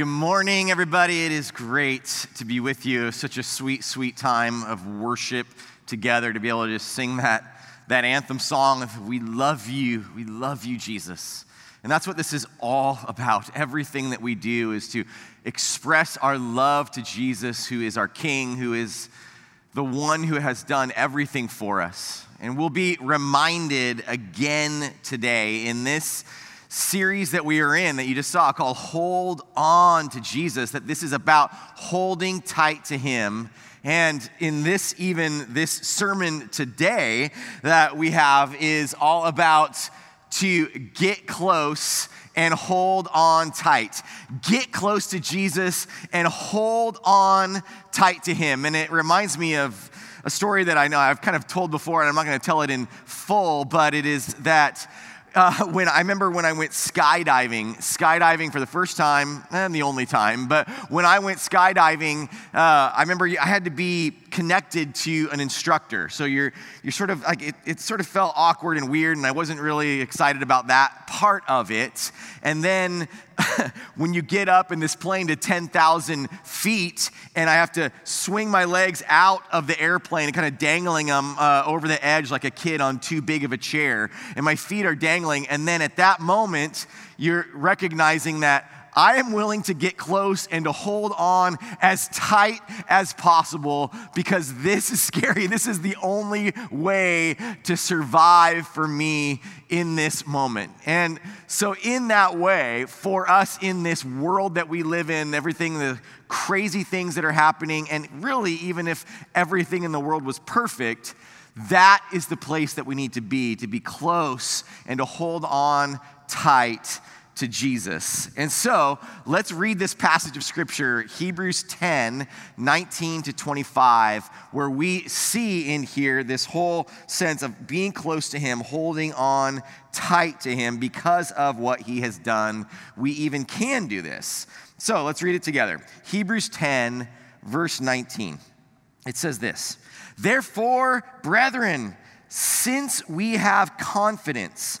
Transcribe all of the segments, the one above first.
Good morning, everybody. It is great to be with you. Such a sweet, sweet time of worship together to be able to just sing that, that anthem song of We love you, we love you, Jesus. And that's what this is all about. Everything that we do is to express our love to Jesus, who is our King, who is the one who has done everything for us. And we'll be reminded again today in this series that we are in that you just saw called Hold On to Jesus, that this is about holding tight to Him. And in this, even this sermon today that we have is all about to get close and hold on tight. Get close to Jesus and hold on tight to Him. And it reminds me of a story that I know I've kind of told before, and I'm not going to tell it in full, but it is that uh, when I remember when I went skydiving, skydiving for the first time, and the only time, but when I went skydiving, uh, I remember I had to be connected to an instructor. So you're, you're sort of like, it, it sort of felt awkward and weird, and I wasn't really excited about that part of it. And then when you get up in this plane to 10,000 feet, and I have to swing my legs out of the airplane and kind of dangling them uh, over the edge like a kid on too big of a chair, and my feet are dangling. And then at that moment, you're recognizing that I am willing to get close and to hold on as tight as possible because this is scary. This is the only way to survive for me in this moment. And so, in that way, for us in this world that we live in, everything, the crazy things that are happening, and really, even if everything in the world was perfect, that is the place that we need to be, to be close and to hold on tight to Jesus. And so let's read this passage of scripture, Hebrews 10 19 to 25, where we see in here this whole sense of being close to Him, holding on tight to Him because of what He has done. We even can do this. So let's read it together. Hebrews 10, verse 19. It says this Therefore, brethren, since we have confidence,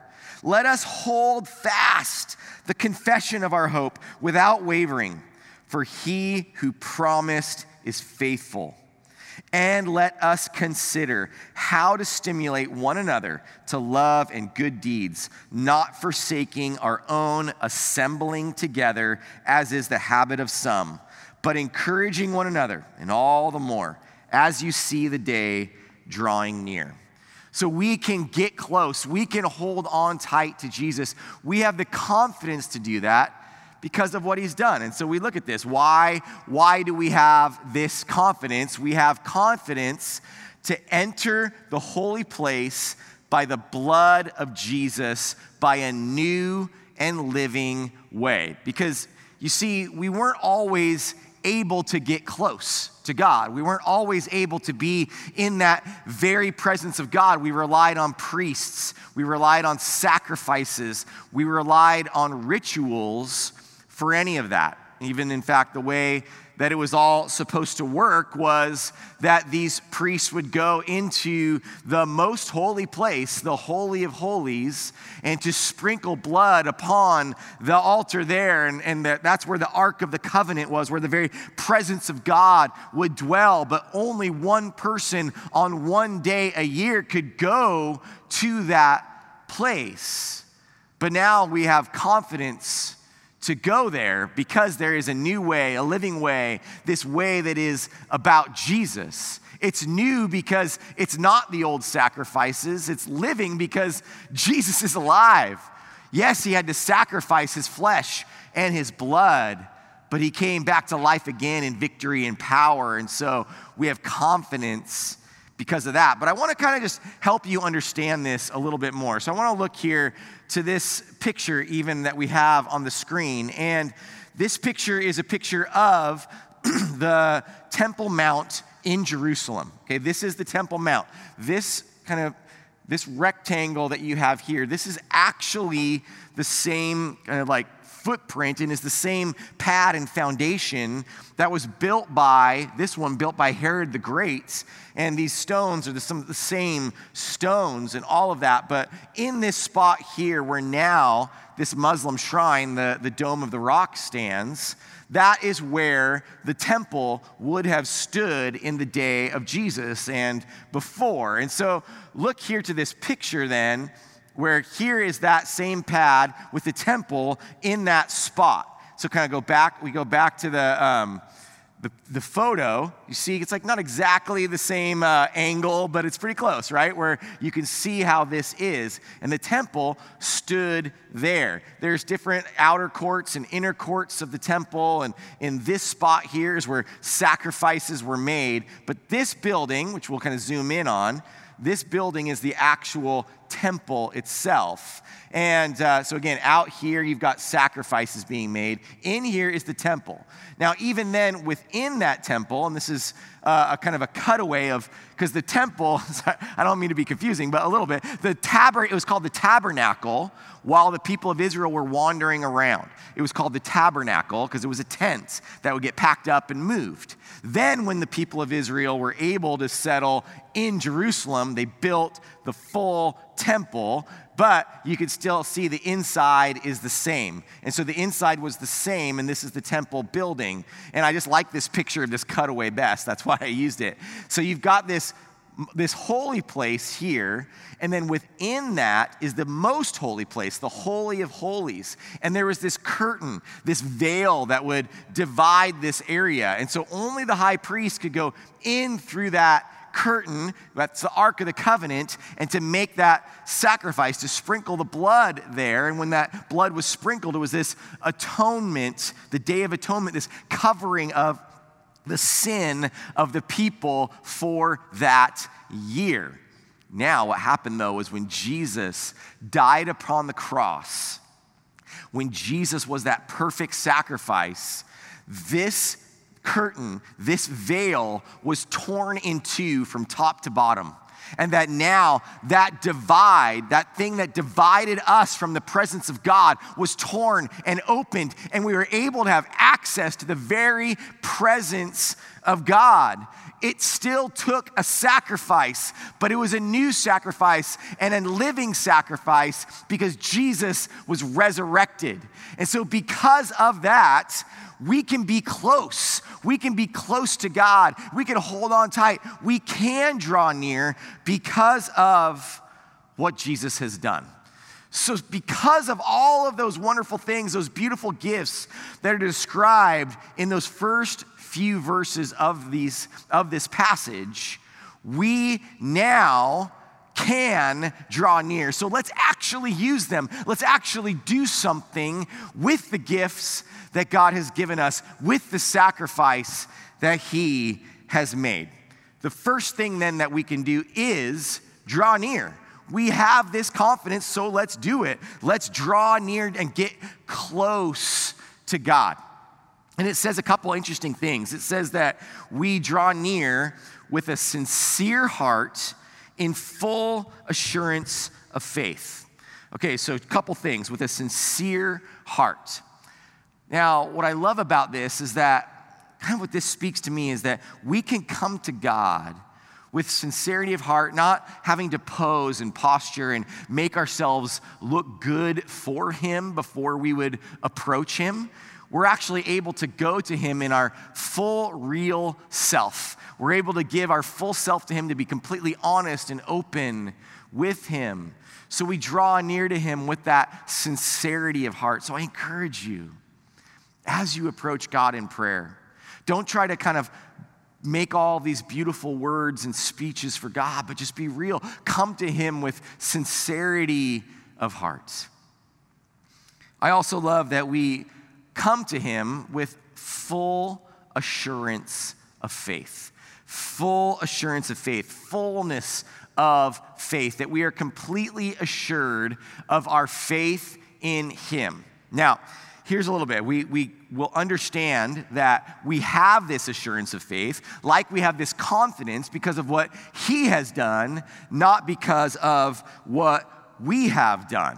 Let us hold fast the confession of our hope without wavering, for he who promised is faithful. And let us consider how to stimulate one another to love and good deeds, not forsaking our own assembling together, as is the habit of some, but encouraging one another, and all the more as you see the day drawing near. So we can get close. We can hold on tight to Jesus. We have the confidence to do that because of what he's done. And so we look at this. Why, why do we have this confidence? We have confidence to enter the holy place by the blood of Jesus by a new and living way. Because you see, we weren't always able to get close to God. We weren't always able to be in that very presence of God. We relied on priests, we relied on sacrifices, we relied on rituals for any of that. Even, in fact, the way that it was all supposed to work was that these priests would go into the most holy place, the Holy of Holies, and to sprinkle blood upon the altar there. And, and that's where the Ark of the Covenant was, where the very presence of God would dwell. But only one person on one day a year could go to that place. But now we have confidence to go there because there is a new way, a living way, this way that is about Jesus. It's new because it's not the old sacrifices, it's living because Jesus is alive. Yes, he had to sacrifice his flesh and his blood, but he came back to life again in victory and power. And so we have confidence because of that. But I want to kind of just help you understand this a little bit more. So I want to look here to this picture, even that we have on the screen. And this picture is a picture of the Temple Mount in Jerusalem. Okay, this is the Temple Mount. This kind of this rectangle that you have here, this is actually the same kind of like footprint and is the same pad and foundation that was built by this one built by Herod the Great. And these stones are the, some of the same stones and all of that. But in this spot here where now this Muslim shrine the, the dome of the rock stands that is where the temple would have stood in the day of Jesus and before. And so look here to this picture then where here is that same pad with the temple in that spot. So kind of go back, we go back to the, um, the, the, photo. You see, it's like not exactly the same uh, angle, but it's pretty close, right? Where you can see how this is. And the temple stood there. There's different outer courts and inner courts of the temple. And in this spot here is where sacrifices were made. But this building, which we'll kind of zoom in on, this building is the actual temple itself. And uh, so, again, out here, you've got sacrifices being made. In here is the temple. Now, even then, within that temple, and this is uh, a kind of a cutaway of, because the temple, I don't mean to be confusing, but a little bit, the taber, it was called the tabernacle while the people of Israel were wandering around. It was called the tabernacle because it was a tent that would get packed up and moved. Then, when the people of Israel were able to settle in Jerusalem, they built the full temple, but you could still see the inside is the same. And so the inside was the same, and this is the temple building. And I just like this picture of this cutaway best. That's why I used it. So you've got this this holy place here, and then within that is the most holy place, the Holy of Holies. And there was this curtain, this veil that would divide this area. And so only the high priest could go in through that curtain, that's the Ark of the Covenant, and to make that sacrifice, to sprinkle the blood there. And when that blood was sprinkled, it was this atonement, the Day of Atonement, this covering of the sin of the people for that year. Now, what happened though is when Jesus died upon the cross, when Jesus was that perfect sacrifice, this curtain, this veil was torn in two from top to bottom. And that now, that divide, that thing that divided us from the presence of God, was torn and opened, and we were able to have access to the very presence of God. It still took a sacrifice, but it was a new sacrifice and a living sacrifice because Jesus was resurrected. And so, because of that, we can be close. We can be close to God. We can hold on tight. We can draw near because of what Jesus has done. So, because of all of those wonderful things, those beautiful gifts that are described in those first few verses of, these, of this passage, we now can draw near. So let's actually use them. Let's actually do something with the gifts that God has given us, with the sacrifice that He has made. The first thing then that we can do is draw near. We have this confidence, so let's do it. Let's draw near and get close to God. And it says a couple interesting things. It says that we draw near with a sincere heart in full assurance of faith. Okay, so a couple things with a sincere heart. Now, what I love about this is that kind of what this speaks to me is that we can come to God with sincerity of heart, not having to pose and posture and make ourselves look good for Him before we would approach Him. We're actually able to go to Him in our full, real self we're able to give our full self to Him to be completely honest and open with Him. So we draw near to Him with that sincerity of heart. So I encourage you, as you approach God in prayer, don't try to kind of make all these beautiful words and speeches for God, but just be real. Come to Him with sincerity of heart. I also love that we come to Him with full assurance of faith full assurance of faith, fullness of faith, that we are completely assured of our faith in Him. Now, here's a little bit. We, we will understand that we have this assurance of faith, like we have this confidence because of what He has done, not because of what we have done.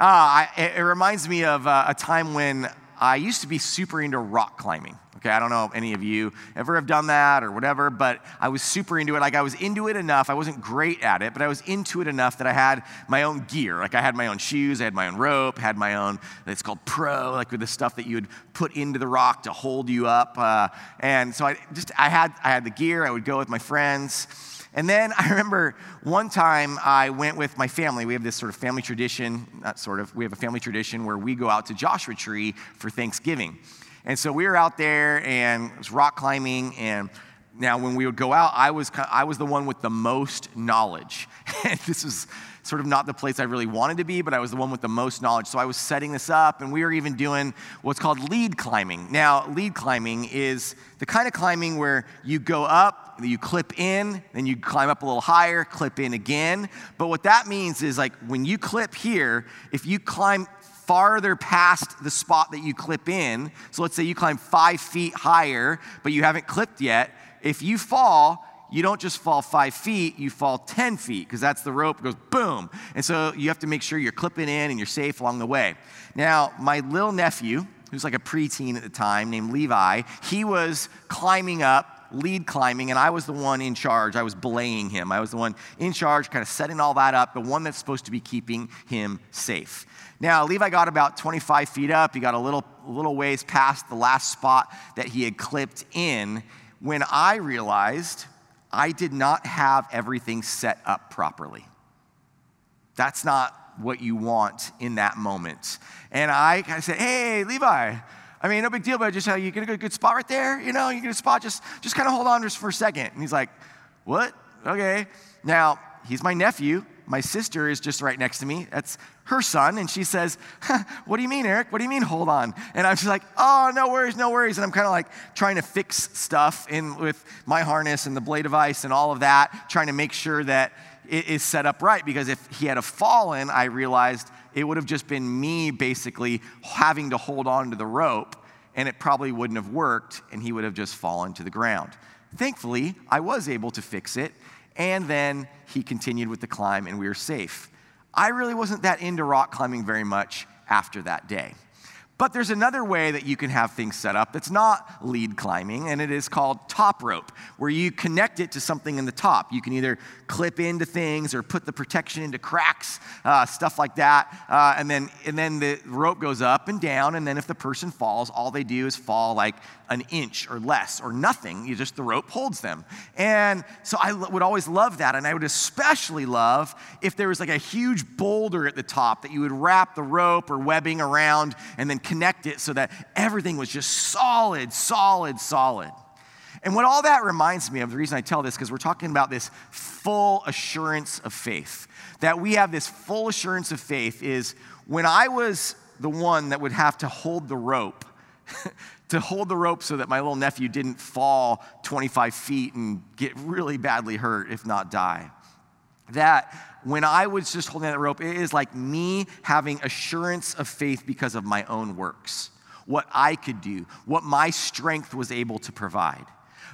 Uh, I, it reminds me of uh, a time when I used to be super into rock climbing. Okay, I don't know if any of you ever have done that or whatever, but I was super into it. Like I was into it enough. I wasn't great at it, but I was into it enough that I had my own gear. Like I had my own shoes, I had my own rope, had my own. It's called pro, like with the stuff that you would put into the rock to hold you up. Uh, and so I just I had I had the gear. I would go with my friends. And then I remember one time I went with my family. We have this sort of family tradition, not sort of, we have a family tradition where we go out to Joshua Tree for Thanksgiving. And so we were out there and it was rock climbing. And now, when we would go out, I was, I was the one with the most knowledge. And this was sort of not the place I really wanted to be, but I was the one with the most knowledge. So I was setting this up, and we were even doing what's called lead climbing. Now, lead climbing is the kind of climbing where you go up, you clip in, then you climb up a little higher, clip in again. But what that means is like when you clip here, if you climb farther past the spot that you clip in. So let's say you climb five feet higher, but you haven't clipped yet. If you fall, you don't just fall five feet, you fall 10 feet because that's the rope goes boom. And so you have to make sure you're clipping in and you're safe along the way. Now, my little nephew, who's like a preteen at the time, named Levi, he was climbing up lead climbing, and I was the one in charge. I was belaying him. I was the one in charge, kind of setting all that up, the one that's supposed to be keeping him safe. Now, Levi got about 25 feet up. He got a little, little ways past the last spot that he had clipped in when I realized I did not have everything set up properly. That's not what you want in that moment. And I kind of said, Hey, Levi, I mean, no big deal, but just how you get a good spot right there, you know, you get a spot, just, just kind of hold on just for a second. And he's like, what? Okay. Now, he's my nephew. My sister is just right next to me. That's her son. And she says, what do you mean, Eric? What do you mean, hold on? And I'm just like, oh, no worries, no worries. And I'm kind of like trying to fix stuff in with my harness and the belay device and all of that, trying to make sure that it is set up right. Because if he had fallen, I realized it would have just been me basically having to hold on to the rope, and it probably wouldn't have worked, and he would have just fallen to the ground. Thankfully, I was able to fix it, and then he continued with the climb, and we were safe. I really wasn't that into rock climbing very much after that day. But there's another way that you can have things set up that's not lead climbing, and it is called top rope, where you connect it to something in the top. You can either clip into things or put the protection into cracks, uh, stuff like that. Uh, and, then, and then the rope goes up and down, and then if the person falls, all they do is fall like an inch or less or nothing. You just, the rope holds them. And so I would always love that. And I would especially love if there was like a huge boulder at the top that you would wrap the rope or webbing around and then connect it so that everything was just solid, solid, solid. And what all that reminds me of, the reason I tell this, because we're talking about this full assurance of faith. That we have this full assurance of faith is when I was the one that would have to hold the rope to hold the rope so that my little nephew didn't fall 25 feet and get really badly hurt, if not die. That when I was just holding that rope, it is like me having assurance of faith because of my own works, what I could do, what my strength was able to provide.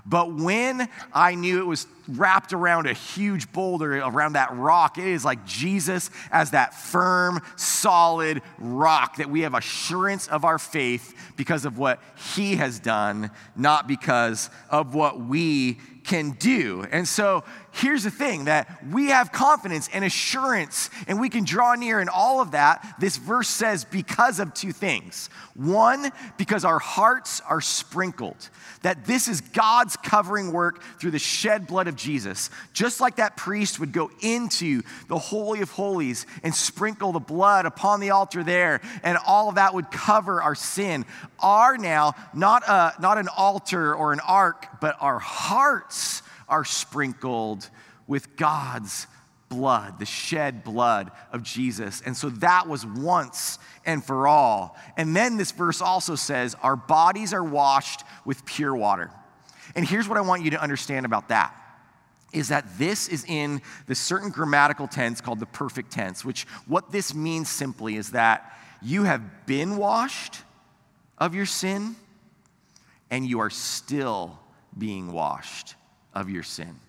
But when I knew it was wrapped around a huge boulder, around that rock, it is like Jesus as that firm, solid rock that we have assurance of our faith because of what he has done, not because of what we can do. And so here's the thing that we have confidence and assurance and we can draw near and all of that. This verse says because of two things. One, because our hearts are sprinkled, that this is God's covering work through the shed blood of Jesus. Just like that priest would go into the Holy of Holies and sprinkle the blood upon the altar there, and all of that would cover our sin. Are now not, a, not an altar or an ark, but our hearts are sprinkled with God's blood, the shed blood of Jesus. And so that was once and for all. And then this verse also says, Our bodies are washed with pure water. And here's what I want you to understand about that is that this is in the certain grammatical tense called the perfect tense, which what this means simply is that you have been washed of your sin and you are still being washed of your sin.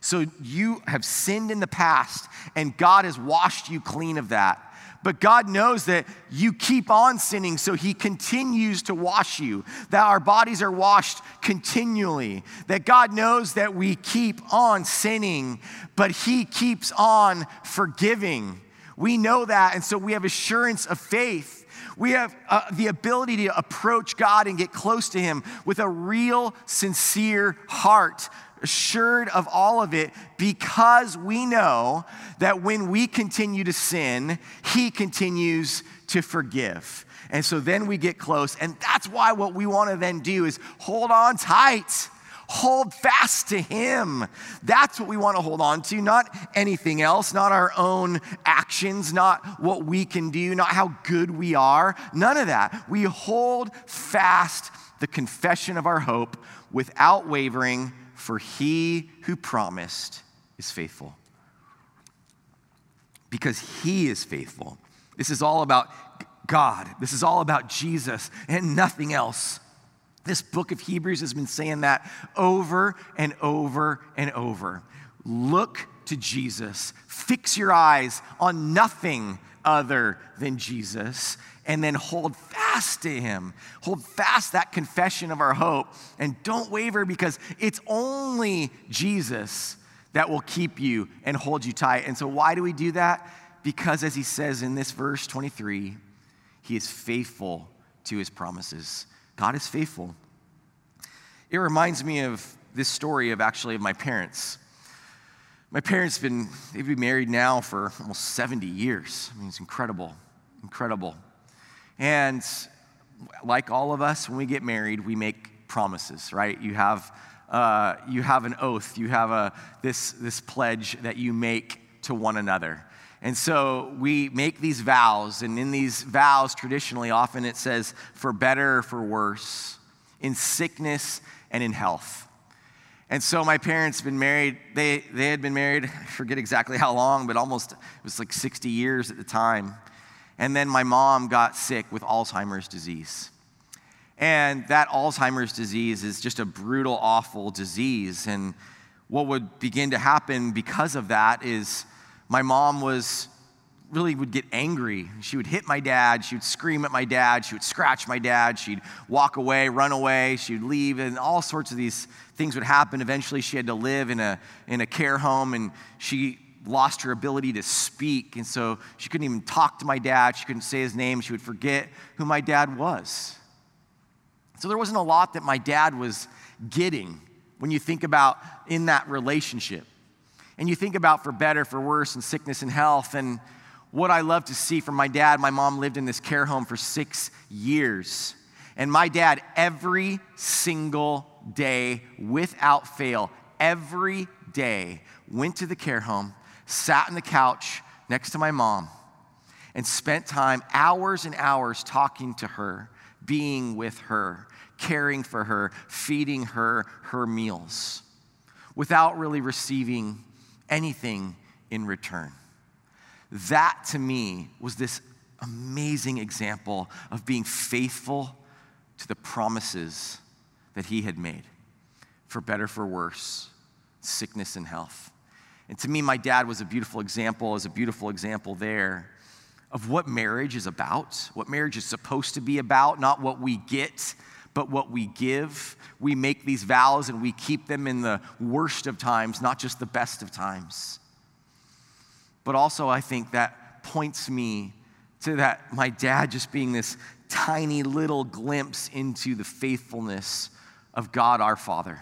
So you have sinned in the past, and God has washed you clean of that. But God knows that you keep on sinning, so He continues to wash you, that our bodies are washed continually, that God knows that we keep on sinning, but He keeps on forgiving. We know that, and so we have assurance of faith. We have uh, the ability to approach God and get close to Him with a real, sincere heart, assured of all of it because we know that when we continue to sin, He continues to forgive. And so then we get close, and that's why what we want to then do is hold on tight. Hold fast to Him. That's what we want to hold on to, not anything else, not our own actions, not what we can do, not how good we are. None of that. We hold fast the confession of our hope without wavering, for he who promised is faithful. Because he is faithful. This is all about God. This is all about Jesus and nothing else. This book of Hebrews has been saying that over and over and over. Look to Jesus. Fix your eyes on nothing other than Jesus and then hold fast to Him. Hold fast that confession of our hope and don't waver because it's only Jesus that will keep you and hold you tight. And so, why do we do that? Because, as He says in this verse 23, He is faithful to His promises. God is faithful. It reminds me of this story of actually of my parents. My parents have been they've been married now for almost 70 years. I mean, it's incredible, incredible. And like all of us, when we get married, we make promises, right? You have, uh, you have an oath, you have a, this, this pledge that you make to one another. And so we make these vows, and in these vows, traditionally, often it says, for better or for worse, in sickness and in health. And so my parents been married, they, they had been married, I forget exactly how long, but almost, it was like 60 years at the time. And then my mom got sick with Alzheimer's disease. And that Alzheimer's disease is just a brutal, awful disease. And what would begin to happen because of that is my mom was really would get angry. She would hit my dad. She would scream at my dad. She would scratch my dad. She'd walk away, run away. She would leave, and all sorts of these things would happen. Eventually, she had to live in a, in a care home, and she lost her ability to speak. And so she couldn't even talk to my dad. She couldn't say his name. She would forget who my dad was. So there wasn't a lot that my dad was getting when you think about in that relationship. And you think about for better, for worse, and sickness and health. And what I love to see from my dad, my mom lived in this care home for six years. And my dad, every single day, without fail, every day, went to the care home sat on the couch next to my mom and spent time, hours and hours, talking to her, being with her, caring for her, feeding her her meals without really receiving anything in return. That to me was this amazing example of being faithful to the promises that he had made for better, for worse, sickness and health. And to me, my dad was a beautiful example, is a beautiful example there of what marriage is about, what marriage is supposed to be about, not what we get, but what we give. We make these vows and we keep them in the worst of times, not just the best of times. But also, I think that points me to that my dad just being this tiny little glimpse into the faithfulness of God our Father,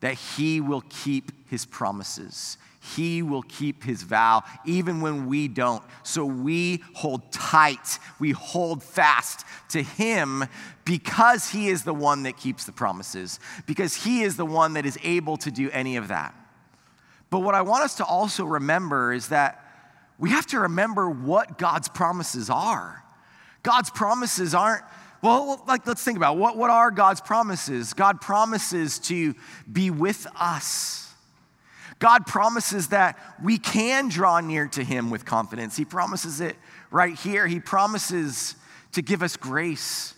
that He will keep His promises. He will keep his vow even when we don't. So we hold tight, we hold fast to him because he is the one that keeps the promises, because he is the one that is able to do any of that. But what I want us to also remember is that we have to remember what God's promises are. God's promises aren't Well, like let's think about it. what what are God's promises? God promises to be with us. God promises that we can draw near to him with confidence. He promises it right here. He promises to give us grace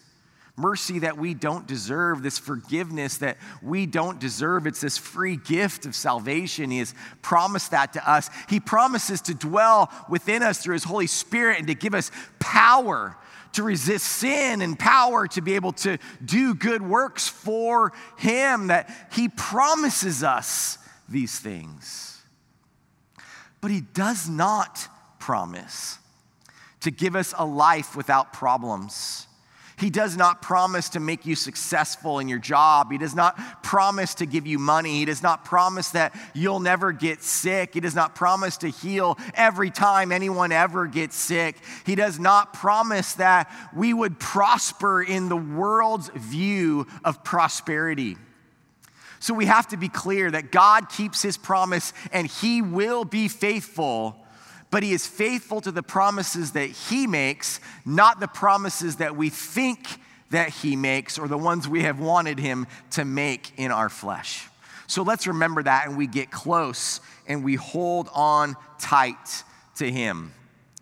mercy that we don't deserve, this forgiveness that we don't deserve. It's this free gift of salvation. He has promised that to us. He promises to dwell within us through His Holy Spirit and to give us power to resist sin and power to be able to do good works for Him, that He promises us these things. But He does not promise to give us a life without problems he does not promise to make you successful in your job. He does not promise to give you money. He does not promise that you'll never get sick. He does not promise to heal every time anyone ever gets sick. He does not promise that we would prosper in the world's view of prosperity. So we have to be clear that God keeps his promise and he will be faithful but he is faithful to the promises that he makes, not the promises that we think that he makes or the ones we have wanted him to make in our flesh. So let's remember that and we get close and we hold on tight to him.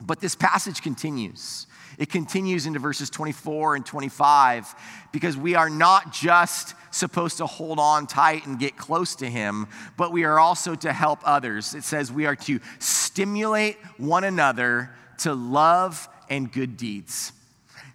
But this passage continues. It continues into verses 24 and 25 because we are not just supposed to hold on tight and get close to Him, but we are also to help others. It says we are to stimulate one another to love and good deeds.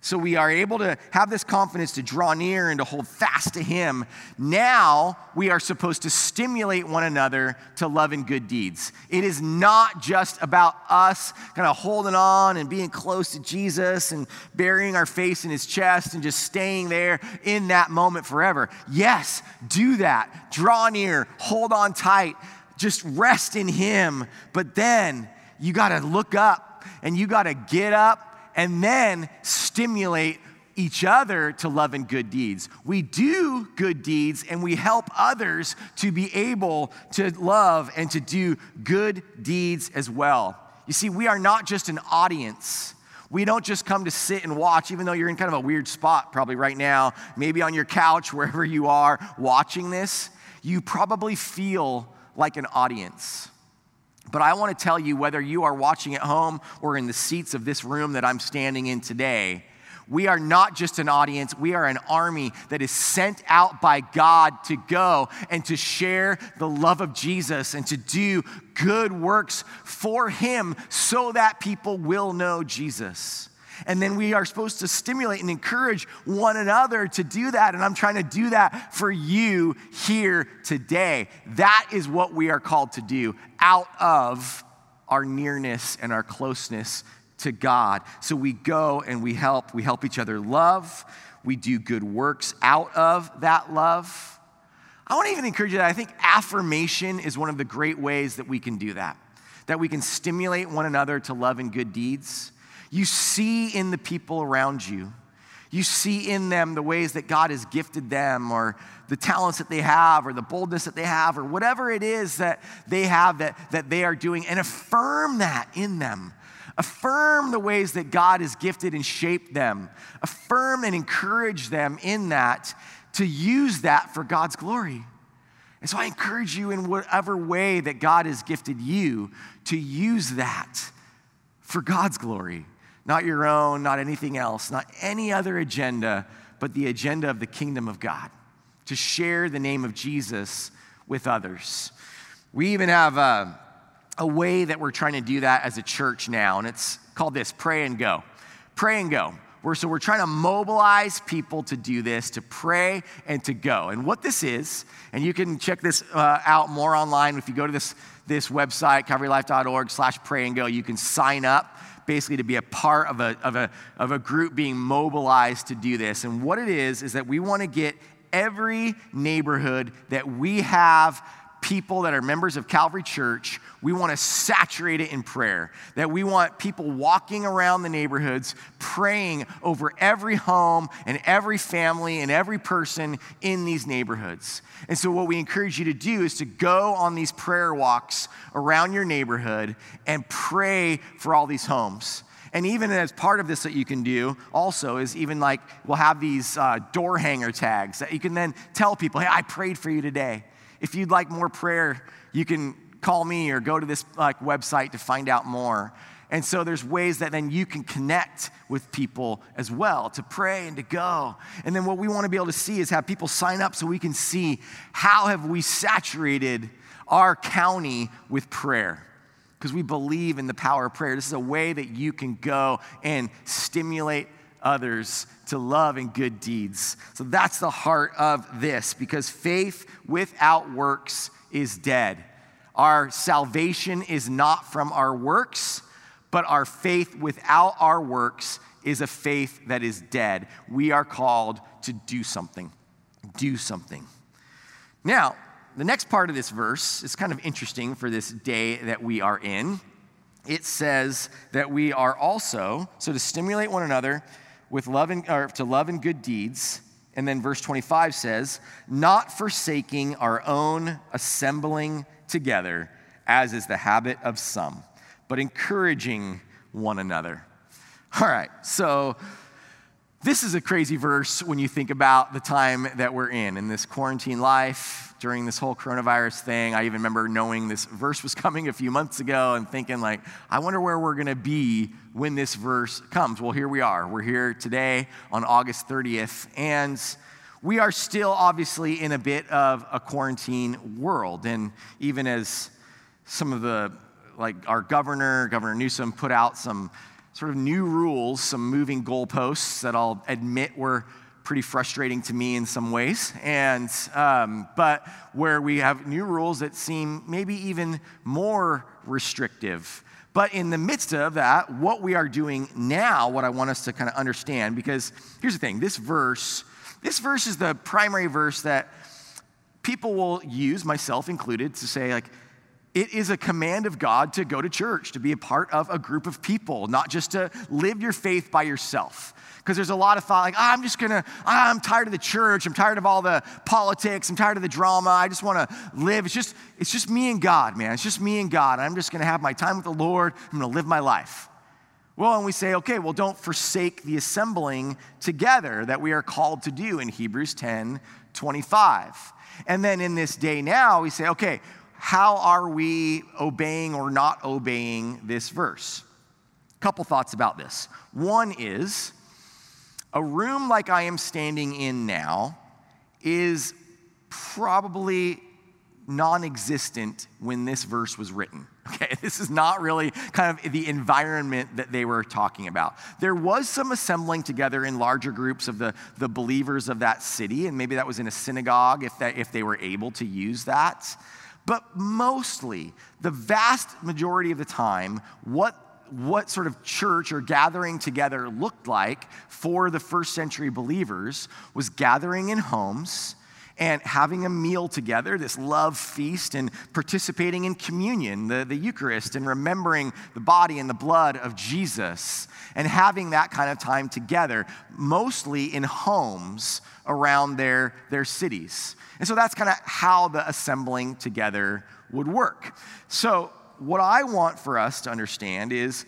So we are able to have this confidence to draw near and to hold fast to Him. Now we are supposed to stimulate one another to love and good deeds. It is not just about us kind of holding on and being close to Jesus and burying our face in His chest and just staying there in that moment forever. Yes, do that. Draw near, hold on tight, just rest in Him. But then you got to look up and you got to get up and then stimulate each other to love and good deeds. We do good deeds and we help others to be able to love and to do good deeds as well. You see, we are not just an audience. We don't just come to sit and watch, even though you're in kind of a weird spot probably right now, maybe on your couch, wherever you are watching this. You probably feel like an audience. But I want to tell you whether you are watching at home or in the seats of this room that I'm standing in today, we are not just an audience, we are an army that is sent out by God to go and to share the love of Jesus and to do good works for Him so that people will know Jesus. And then we are supposed to stimulate and encourage one another to do that. And I'm trying to do that for you here today. That is what we are called to do out of our nearness and our closeness to God. So we go and we help. We help each other love. We do good works out of that love. I want to even encourage you that I think affirmation is one of the great ways that we can do that, that we can stimulate one another to love and good deeds. You see in the people around you, you see in them the ways that God has gifted them, or the talents that they have, or the boldness that they have, or whatever it is that they have that, that they are doing, and affirm that in them. Affirm the ways that God has gifted and shaped them. Affirm and encourage them in that to use that for God's glory. And so I encourage you in whatever way that God has gifted you to use that for God's glory not your own, not anything else, not any other agenda, but the agenda of the kingdom of God, to share the name of Jesus with others. We even have a, a way that we're trying to do that as a church now, and it's called this pray and go. Pray and go. We're, so we're trying to mobilize people to do this, to pray and to go. And what this is, and you can check this uh, out more online if you go to this, this website, calvarylife.org slash pray and go, you can sign up basically to be a part of a, of, a, of a group being mobilized to do this. And what it is, is that we want to get every neighborhood that we have people that are members of Calvary Church, we want to saturate it in prayer. That we want people walking around the neighborhoods praying over every home and every family and every person in these neighborhoods. And so, what we encourage you to do is to go on these prayer walks around your neighborhood and pray for all these homes. And even as part of this that you can do also is even like we'll have these uh, door hanger tags that you can then tell people, hey, I prayed for you today. If you'd like more prayer, you can call me or go to this like website to find out more. And so there's ways that then you can connect with people as well to pray and to go. And then what we want to be able to see is have people sign up so we can see how have we saturated our county with prayer because we believe in the power of prayer. This is a way that you can go and stimulate others to love and good deeds. So that's the heart of this because faith without works is dead. Our salvation is not from our works, but our faith without our works is a faith that is dead. We are called to do something. Do something. Now, the next part of this verse is kind of interesting for this day that we are in. It says that we are also, so to stimulate one another with love and, or to love and good deeds. And then verse 25 says, not forsaking our own assembling together, as is the habit of some, but encouraging one another. All right, so this is a crazy verse when you think about the time that we're in, in this quarantine life, during this whole coronavirus thing. I even remember knowing this verse was coming a few months ago and thinking, like, I wonder where we're gonna be when this verse comes. Well, here we are. We're here today on August 30th, and we are still obviously in a bit of a quarantine world. And even as some of the, like our governor, Governor Newsom, put out some sort of new rules, some moving goalposts that I'll admit were pretty frustrating to me in some ways. And, um, but where we have new rules that seem maybe even more restrictive. But in the midst of that, what we are doing now, what I want us to kind of understand, because here's the thing this verse this verse is the primary verse that people will use, myself included, to say, like, it is a command of God to go to church, to be a part of a group of people, not just to live your faith by yourself. Because there's a lot of thought, like, oh, I'm just gonna, ah, I'm tired of the church, I'm tired of all the politics, I'm tired of the drama, I just wanna live. It's just, it's just me and God, man. It's just me and God. I'm just gonna have my time with the Lord, I'm gonna live my life. Well, and we say, okay, well, don't forsake the assembling together that we are called to do in Hebrews 10 25. And then in this day now, we say, okay, how are we obeying or not obeying this verse? A couple thoughts about this. One is a room like I am standing in now is probably non existent when this verse was written. Okay, this is not really kind of the environment that they were talking about. There was some assembling together in larger groups of the, the believers of that city, and maybe that was in a synagogue if, that, if they were able to use that. But mostly, the vast majority of the time, what what sort of church or gathering together looked like for the first century believers was gathering in homes and having a meal together, this love feast, and participating in communion, the, the Eucharist, and remembering the body and the blood of Jesus, and having that kind of time together, mostly in homes around their, their cities. And so that's kind of how the assembling together would work. So, what I want for us to understand is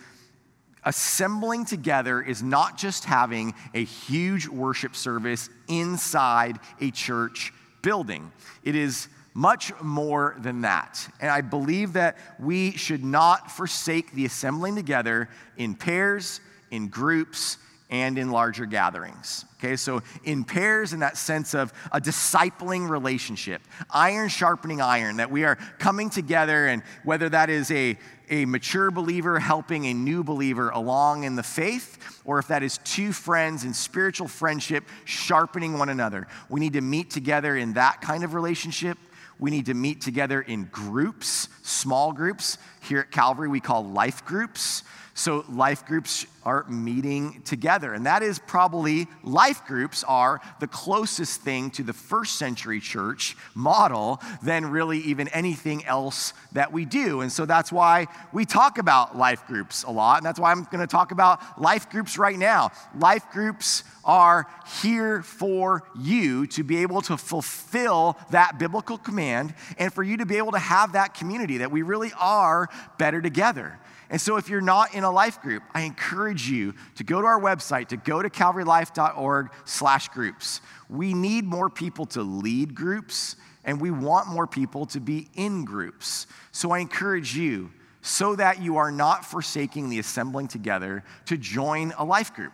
assembling together is not just having a huge worship service inside a church building. It is much more than that. And I believe that we should not forsake the assembling together in pairs, in groups, and in larger gatherings. Okay, so in pairs, in that sense of a discipling relationship, iron sharpening iron, that we are coming together, and whether that is a, a mature believer helping a new believer along in the faith, or if that is two friends in spiritual friendship sharpening one another, we need to meet together in that kind of relationship. We need to meet together in groups, small groups. Here at Calvary, we call life groups so life groups are meeting together. And that is probably, life groups are the closest thing to the first century church model than really even anything else that we do. And so that's why we talk about life groups a lot. And that's why I'm going to talk about life groups right now. Life groups are here for you to be able to fulfill that biblical command and for you to be able to have that community that we really are better together. And so, if you're not in a life group, I encourage you to go to our website, to go to calvarylife.org/slash groups. We need more people to lead groups, and we want more people to be in groups. So, I encourage you, so that you are not forsaking the assembling together, to join a life group.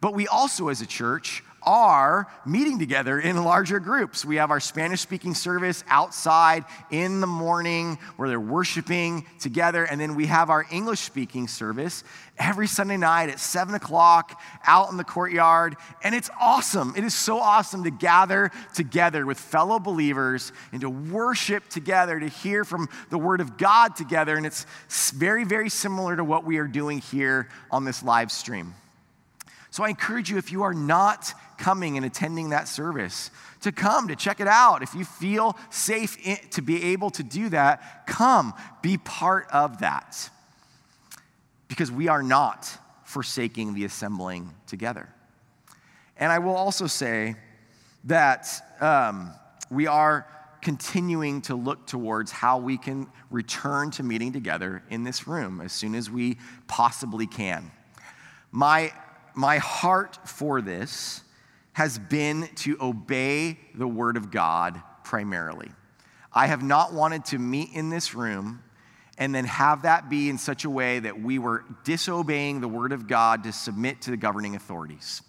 But we also, as a church, are meeting together in larger groups. We have our Spanish speaking service outside in the morning where they're worshiping together. And then we have our English speaking service every Sunday night at 7 o'clock out in the courtyard. And it's awesome. It is so awesome to gather together with fellow believers and to worship together, to hear from the Word of God together. And it's very, very similar to what we are doing here on this live stream. So I encourage you, if you are not coming and attending that service, to come, to check it out. If you feel safe in, to be able to do that, come, be part of that. Because we are not forsaking the assembling together. And I will also say that um, we are continuing to look towards how we can return to meeting together in this room as soon as we possibly can. My my heart for this has been to obey the Word of God primarily. I have not wanted to meet in this room and then have that be in such a way that we were disobeying the Word of God to submit to the governing authorities.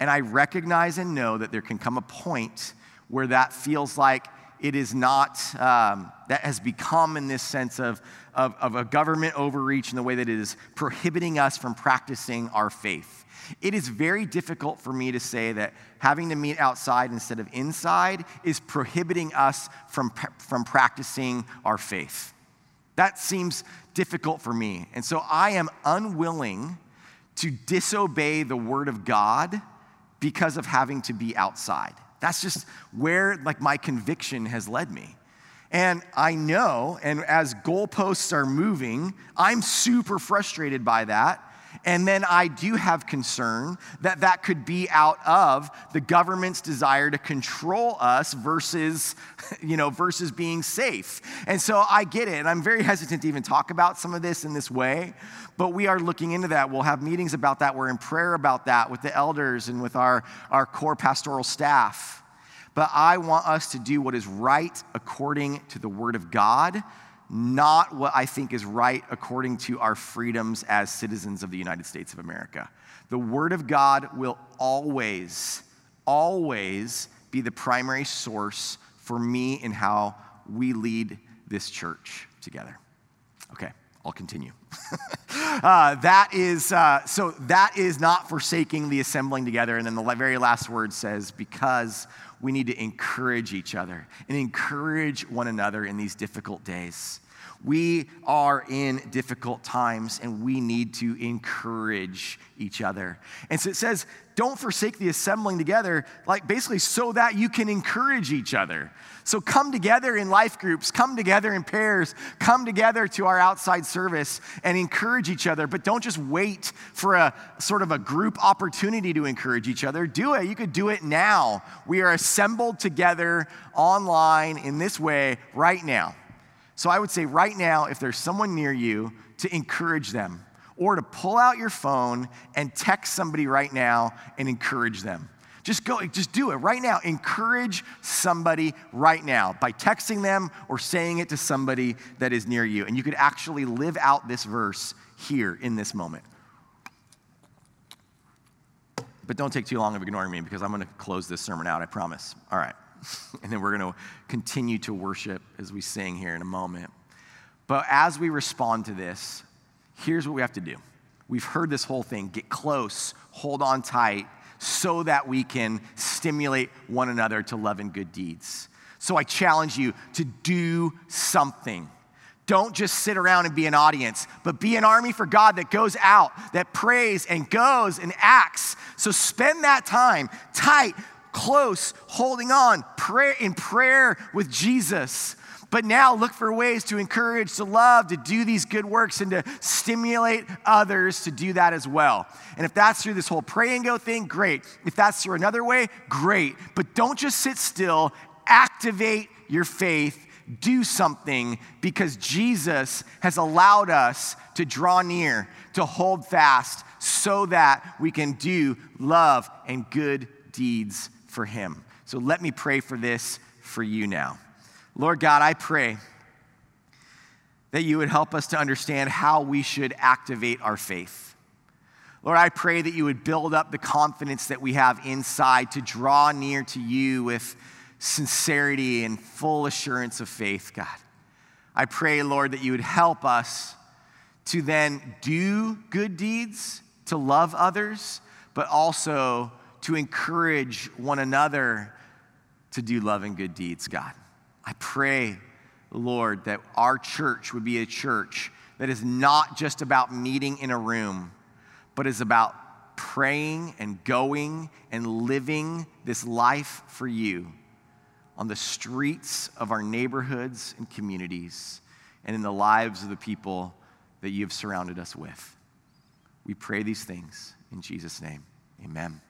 And I recognize and know that there can come a point where that feels like it is not, um, that has become in this sense of, of, of a government overreach in the way that it is prohibiting us from practicing our faith. It is very difficult for me to say that having to meet outside instead of inside is prohibiting us from, from practicing our faith. That seems difficult for me. And so I am unwilling to disobey the word of God because of having to be outside. That's just where like my conviction has led me. And I know, and as goalposts are moving, I'm super frustrated by that and then I do have concern that that could be out of the government's desire to control us versus, you know, versus being safe. And so I get it. And I'm very hesitant to even talk about some of this in this way, but we are looking into that. We'll have meetings about that. We're in prayer about that with the elders and with our, our core pastoral staff. But I want us to do what is right according to the word of God not what I think is right according to our freedoms as citizens of the United States of America. The Word of God will always, always be the primary source for me in how we lead this church together. Okay, I'll continue. uh, that is uh, so that is not forsaking the assembling together. And then the very last word says, because we need to encourage each other and encourage one another in these difficult days. We are in difficult times and we need to encourage each other. And so it says, don't forsake the assembling together, like basically so that you can encourage each other. So come together in life groups, come together in pairs, come together to our outside service and encourage each other. But don't just wait for a sort of a group opportunity to encourage each other. Do it. You could do it now. We are assembled together online in this way right now. So I would say right now, if there's someone near you, to encourage them or to pull out your phone and text somebody right now and encourage them. Just go, just do it right now. Encourage somebody right now by texting them or saying it to somebody that is near you. And you could actually live out this verse here in this moment. But don't take too long of ignoring me because I'm going to close this sermon out, I promise. All right. and then we're going to continue to worship as we sing here in a moment. But as we respond to this, here's what we have to do. We've heard this whole thing get close, hold on tight, so that we can stimulate one another to love and good deeds. So I challenge you to do something. Don't just sit around and be an audience, but be an army for God that goes out, that prays and goes and acts. So spend that time tight close, holding on, pray in prayer with Jesus. But now look for ways to encourage, to love, to do these good works, and to stimulate others to do that as well. And if that's through this whole pray and go thing, great. If that's through another way, great. But don't just sit still, activate your faith do something because Jesus has allowed us to draw near, to hold fast, so that we can do love and good deeds for Him. So let me pray for this for you now. Lord God, I pray that you would help us to understand how we should activate our faith. Lord, I pray that you would build up the confidence that we have inside to draw near to you with sincerity and full assurance of faith, God. I pray, Lord, that you would help us to then do good deeds, to love others, but also to encourage one another to do love and good deeds, God. I pray Lord, that our church would be a church that is not just about meeting in a room, but is about praying and going and living this life for you on the streets of our neighborhoods and communities and in the lives of the people that you have surrounded us with. We pray these things in Jesus' name. Amen.